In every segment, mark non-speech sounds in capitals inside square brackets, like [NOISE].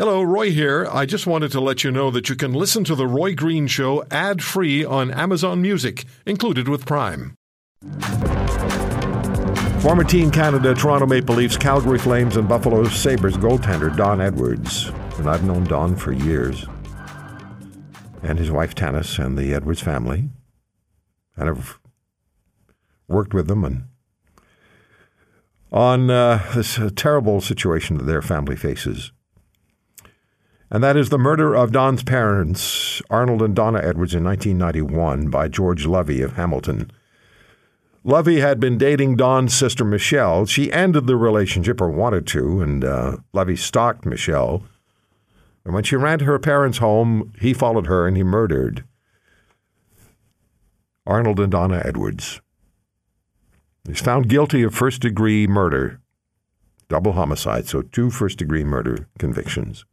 Hello, Roy here. I just wanted to let you know that you can listen to The Roy Green Show ad free on Amazon Music, included with Prime. Former Team Canada, Toronto Maple Leafs, Calgary Flames, and Buffalo Sabres goaltender Don Edwards. And I've known Don for years. And his wife Tanis and the Edwards family. And I've worked with them and on uh, this uh, terrible situation that their family faces and that is the murder of Don's parents, Arnold and Donna Edwards, in 1991 by George Lovey of Hamilton. Lovey had been dating Don's sister Michelle. She ended the relationship, or wanted to, and uh, Lovey stalked Michelle. And when she ran to her parents' home, he followed her and he murdered Arnold and Donna Edwards. He's found guilty of first degree murder, double homicide, so two first degree murder convictions.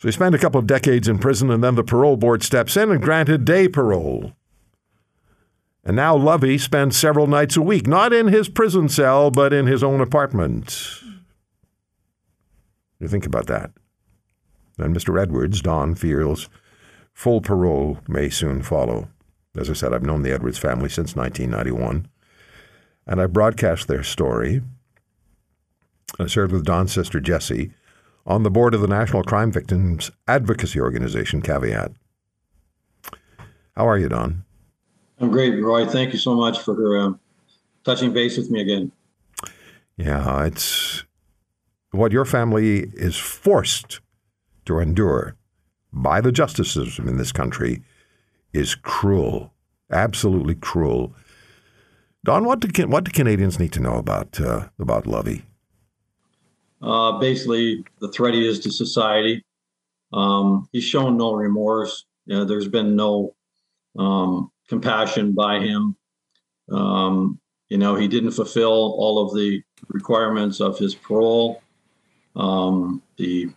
So he spent a couple of decades in prison, and then the parole board steps in and granted day parole. And now Lovey spends several nights a week, not in his prison cell, but in his own apartment. You think about that. And Mr. Edwards, Don feels full parole may soon follow. As I said, I've known the Edwards family since 1991, and I broadcast their story. I served with Don's sister Jessie on the board of the National Crime Victims Advocacy Organization, Caveat. How are you, Don? I'm great, Roy. Thank you so much for uh, touching base with me again. Yeah, it's what your family is forced to endure by the justice system in this country is cruel, absolutely cruel. Don, what do what do Canadians need to know about uh, about Lovey? Uh, basically, the threat he is to society. Um, he's shown no remorse. You know, there's been no um, compassion by him. Um, you know, he didn't fulfill all of the requirements of his parole. Um, the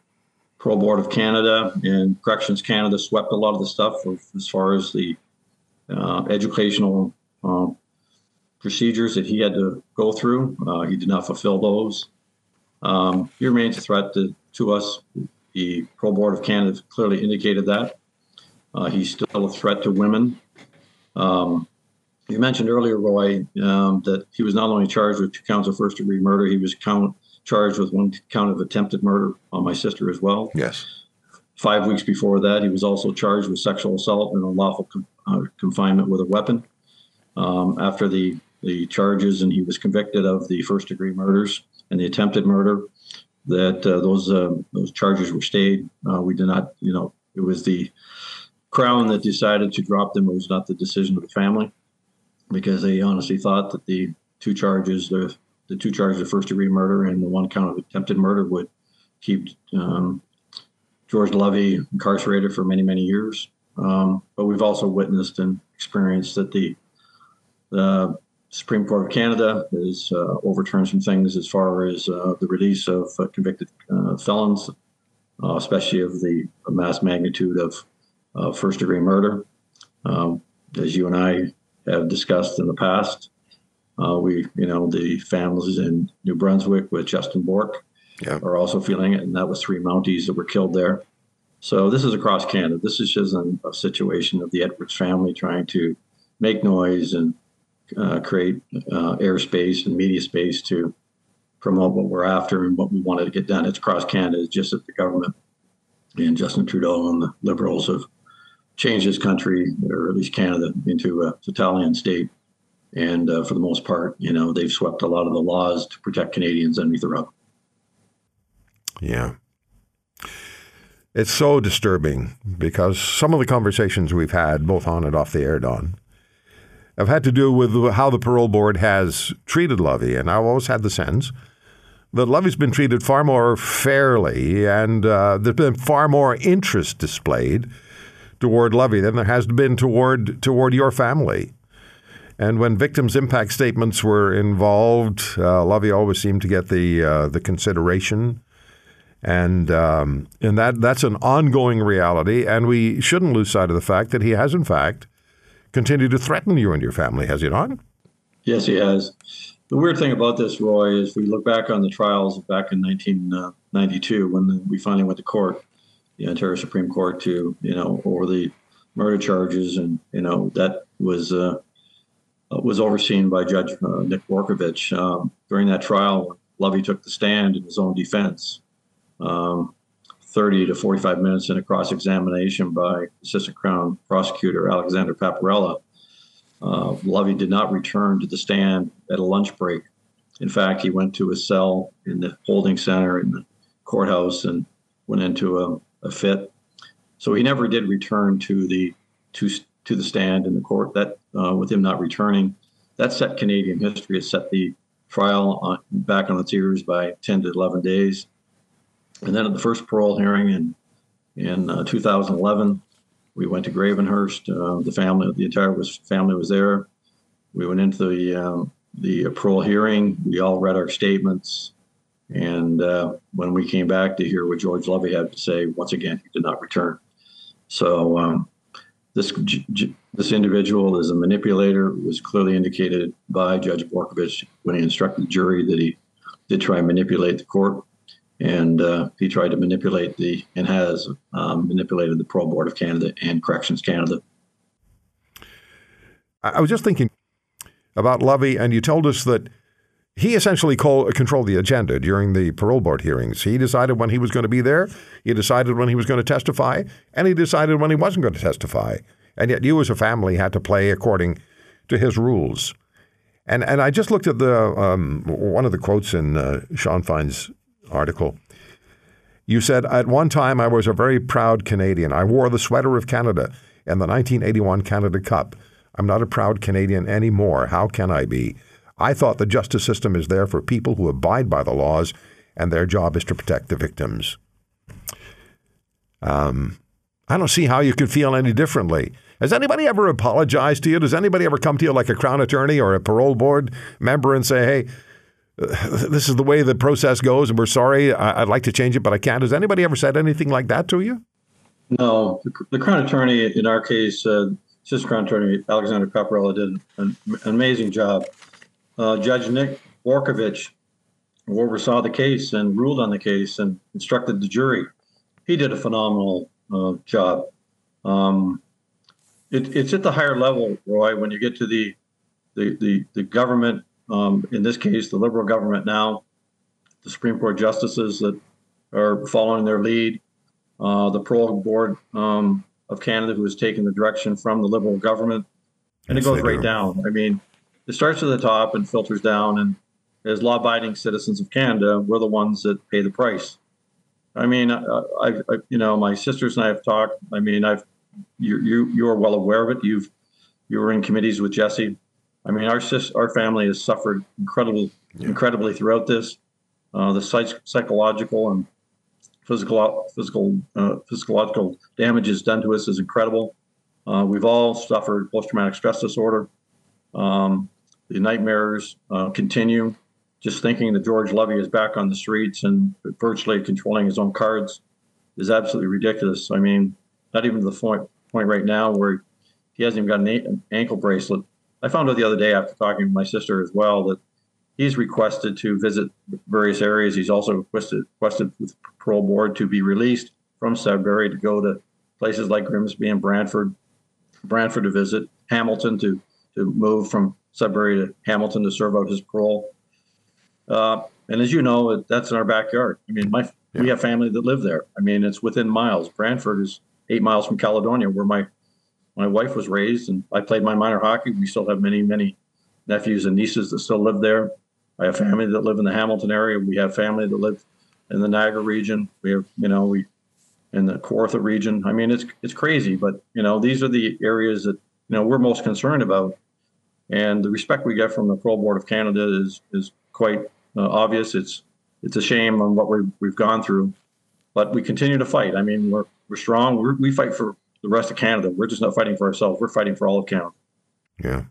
Parole Board of Canada and Corrections Canada swept a lot of the stuff of, as far as the uh, educational uh, procedures that he had to go through. Uh, he did not fulfill those. Um, he remains a threat to, to us. The Pro Board of Canada clearly indicated that. Uh, he's still a threat to women. Um, you mentioned earlier, Roy, um, that he was not only charged with two counts of first degree murder, he was count, charged with one count of attempted murder on my sister as well. Yes. Five weeks before that, he was also charged with sexual assault and unlawful com- uh, confinement with a weapon. Um, after the, the charges, and he was convicted of the first degree murders and the attempted murder, that uh, those uh, those charges were stayed. Uh, we did not, you know, it was the Crown that decided to drop them. It was not the decision of the family because they honestly thought that the two charges, the the two charges of first degree murder and the one count of attempted murder, would keep um, George Lovey incarcerated for many many years. Um, but we've also witnessed and experienced that the the Supreme Court of Canada has uh, overturned some things as far as uh, the release of uh, convicted uh, felons, uh, especially of the mass magnitude of first degree murder. Um, as you and I have discussed in the past, uh, we, you know, the families in New Brunswick with Justin Bourque yeah. are also feeling it, and that was three Mounties that were killed there. So this is across Canada. This is just a, a situation of the Edwards family trying to make noise and uh, create uh, airspace and media space to promote what we're after and what we wanted to get done. It's across Canada. It's just that the government and Justin Trudeau and the Liberals have changed this country, or at least Canada, into a totalitarian state. And uh, for the most part, you know, they've swept a lot of the laws to protect Canadians underneath the rug. Yeah. It's so disturbing because some of the conversations we've had, both on and off the air, Don, have had to do with how the parole board has treated Lovey. And I've always had the sense that Lovey's been treated far more fairly and uh, there's been far more interest displayed toward Lovey than there has been toward toward your family. And when victims' impact statements were involved, uh, Lovey always seemed to get the uh, the consideration, and um, and that that's an ongoing reality. And we shouldn't lose sight of the fact that he has, in fact, continued to threaten you and your family, has he not? Yes, he has. the weird thing about this, Roy, is we look back on the trials back in 1992 when we finally went to court, the Ontario Supreme Court, to you know over the murder charges, and you know that was uh, was overseen by Judge uh, Nick Borkovich. Um, during that trial, Lovey took the stand in his own defense. Um, 30 to 45 minutes in a cross examination by Assistant Crown Prosecutor Alexander Paparella. Uh, Lovey did not return to the stand at a lunch break. In fact, he went to his cell in the holding center in the courthouse and went into a, a fit. So he never did return to the to to the stand in the court. That uh, with him not returning, that set Canadian history. It set the trial on, back on its ears by 10 to 11 days. And then at the first parole hearing in in uh, 2011, we went to Gravenhurst. Uh, the family, the entire was, family was there. We went into the um, the parole hearing. We all read our statements, and uh, when we came back to hear what George Lovey had to say, once again he did not return. So um, this this individual is a manipulator. It was clearly indicated by Judge Borkovich when he instructed the jury that he did try and manipulate the court and uh, he tried to manipulate the and has um, manipulated the Parole Board of Canada and Corrections Canada. I was just thinking about Lovey, and you told us that he essentially call, controlled the agenda during the parole board hearings. He decided when he was going to be there, he decided when he was going to testify, and he decided when he wasn't going to testify. And yet, you as a family had to play according to his rules. And and I just looked at the um, one of the quotes in uh, Sean Fine's article. You said, At one time, I was a very proud Canadian. I wore the sweater of Canada in the 1981 Canada Cup. I'm not a proud Canadian anymore. How can I be? I thought the justice system is there for people who abide by the laws, and their job is to protect the victims. Um, I don't see how you could feel any differently. Has anybody ever apologized to you? Does anybody ever come to you like a Crown attorney or a parole board member and say, hey, [LAUGHS] this is the way the process goes, and we're sorry. I'd like to change it, but I can't. Has anybody ever said anything like that to you? No. The, Crown Attorney, in our case, uh, Assistant Crown Attorney Alexander Paparella did an, amazing job. Uh, Judge Nick Borkovich, who oversaw the case and ruled on the case and instructed the jury, he did a phenomenal uh, job. Um, it, it's at the higher level, Roy, when you get to the the, the, the government um, in this case, the Liberal government now, the Supreme Court justices that are following their lead, uh, the Parole Board um, of Canada, who has taken the direction from the Liberal government, and yes, it goes right do. down. I mean, it starts at the top and filters down, and as law-abiding citizens of Canada, we're the ones that pay the price. I mean, I, I, I you know, my sisters and I have talked. I mean, I've you you you are well aware of it. You've you were in committees with Jesse I mean, our our family has suffered incredibly, yeah. incredibly throughout this. Uh, the psych- psychological and physical, physical, uh, physiological damages done to us is incredible. Uh, we've all suffered post-traumatic stress disorder. Um, the nightmares uh, continue. Just thinking that George Lovey is back on the streets and virtually controlling his own cards is absolutely ridiculous. I mean, not even to the point point right now where he hasn't even got an ankle bracelet I found out the other day after talking to my sister as well that he's requested to visit various areas. He's also requested requested with parole board to be released from Sudbury to go to places like Grimsby and Brantford, Brantford to visit Hamilton to to move from Sudbury to Hamilton to serve out his parole. Uh, and as you know, that's in our backyard. I mean, my yeah. we have family that live there. I mean, it's within miles. Brantford is eight miles from Caledonia, where my my wife was raised, and I played my minor hockey. We still have many, many nephews and nieces that still live there. I have family that live in the Hamilton area. We have family that live in the Niagara region. We have, you know, we in the Kawartha region. I mean, it's it's crazy, but you know, these are the areas that you know we're most concerned about, and the respect we get from the Parole Board of Canada is is quite uh, obvious. It's it's a shame on what we've we've gone through, but we continue to fight. I mean, we're we're strong. We're, we fight for the rest of Canada. We're just not fighting for ourselves. We're fighting for all of Canada. Yeah.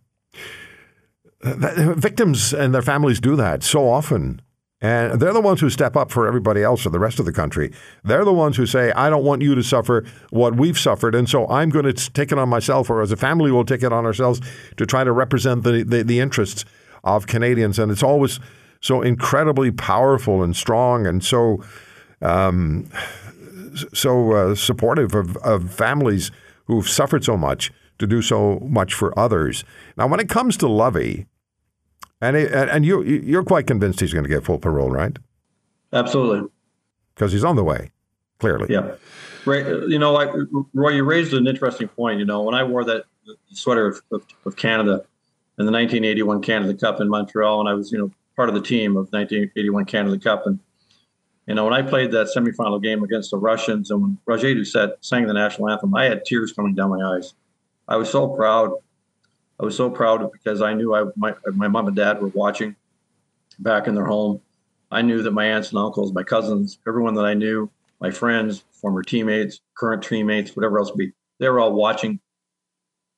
Victims and their families do that so often. And they're the ones who step up for everybody else in the rest of the country. They're the ones who say, I don't want you to suffer what we've suffered. And so I'm going to take it on myself, or as a family, we'll take it on ourselves to try to represent the, the, the interests of Canadians, and it's always so incredibly powerful and strong, and so um, so uh, supportive of, of families who've suffered so much to do so much for others. Now, when it comes to Lovey, and it, and you you're quite convinced he's going to get full parole, right? Absolutely, because he's on the way. Clearly, yeah. Right. You know, like Roy, you raised an interesting point. You know, when I wore that sweater of, of, of Canada in the 1981 Canada Cup in Montreal, and I was you know part of the team of 1981 Canada Cup, and you know when I played that semifinal game against the Russians, and when Roger Doucet sang the national anthem, I had tears coming down my eyes. I was so proud. I was so proud because I knew I my my mom and dad were watching back in their home. I knew that my aunts and uncles, my cousins, everyone that I knew, my friends, former teammates, current teammates, whatever else be, they were all watching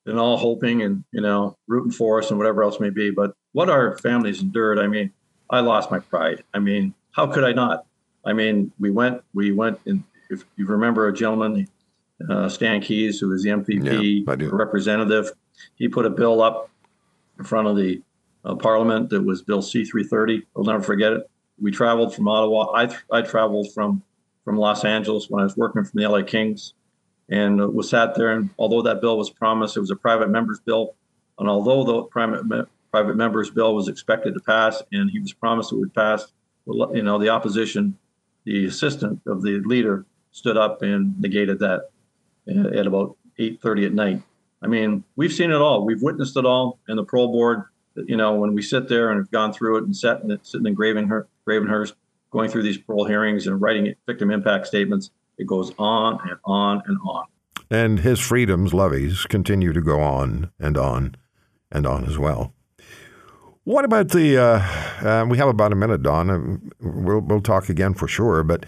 and all hoping and you know rooting for us and whatever else may be. But what our families endured, I mean, I lost my pride. I mean, how could I not? I mean, we went, we went, and if you remember a gentleman, uh, Stan Keyes, who was the MVP yeah, representative. He put a bill up in front of the uh, Parliament that was Bill C-330. I'll never forget it. We traveled from Ottawa. I, I traveled from from Los Angeles when I was working from the LA Kings, and uh, was sat there. And although that bill was promised, it was a private member's bill, and although the private me- private member's bill was expected to pass, and he was promised it would pass, you know, the opposition, the assistant of the leader, stood up and negated that uh, at about 8.30 at night. I mean, we've seen it all. We've witnessed it all. And the parole board, you know, when we sit there and have gone through it and sat in it, sitting in Gravenhurst, going through these parole hearings and writing victim impact statements, it goes on and on and on. And his freedoms, Lovey's continue to go on and on and on as well. What about the? Uh, uh, we have about a minute, Don. We'll we'll talk again for sure. But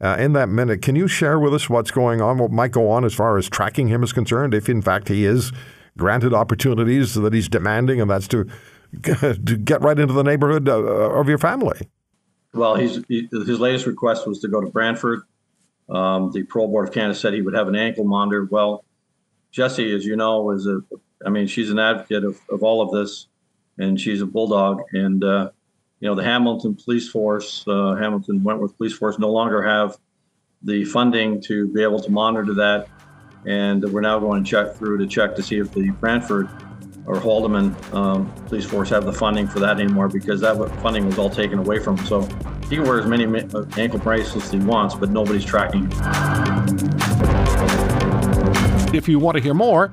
uh, in that minute, can you share with us what's going on, what might go on as far as tracking him is concerned, if in fact he is granted opportunities that he's demanding, and that's to, [LAUGHS] to get right into the neighborhood uh, of your family? Well, he's, he, his latest request was to go to Brantford. Um, the Parole Board of Canada said he would have an ankle monitor. Well, Jesse, as you know, is a, I mean, she's an advocate of, of all of this, and she's a bulldog. And uh, you know, the Hamilton Police Force, uh, Hamilton Wentworth Police Force, no longer have the funding to be able to monitor that. And we're now going to check through to check to see if the Brantford or Haldimand um, Police Force have the funding for that anymore because that funding was all taken away from. So he can wear as many uh, ankle bracelets as he wants, but nobody's tracking. If you want to hear more,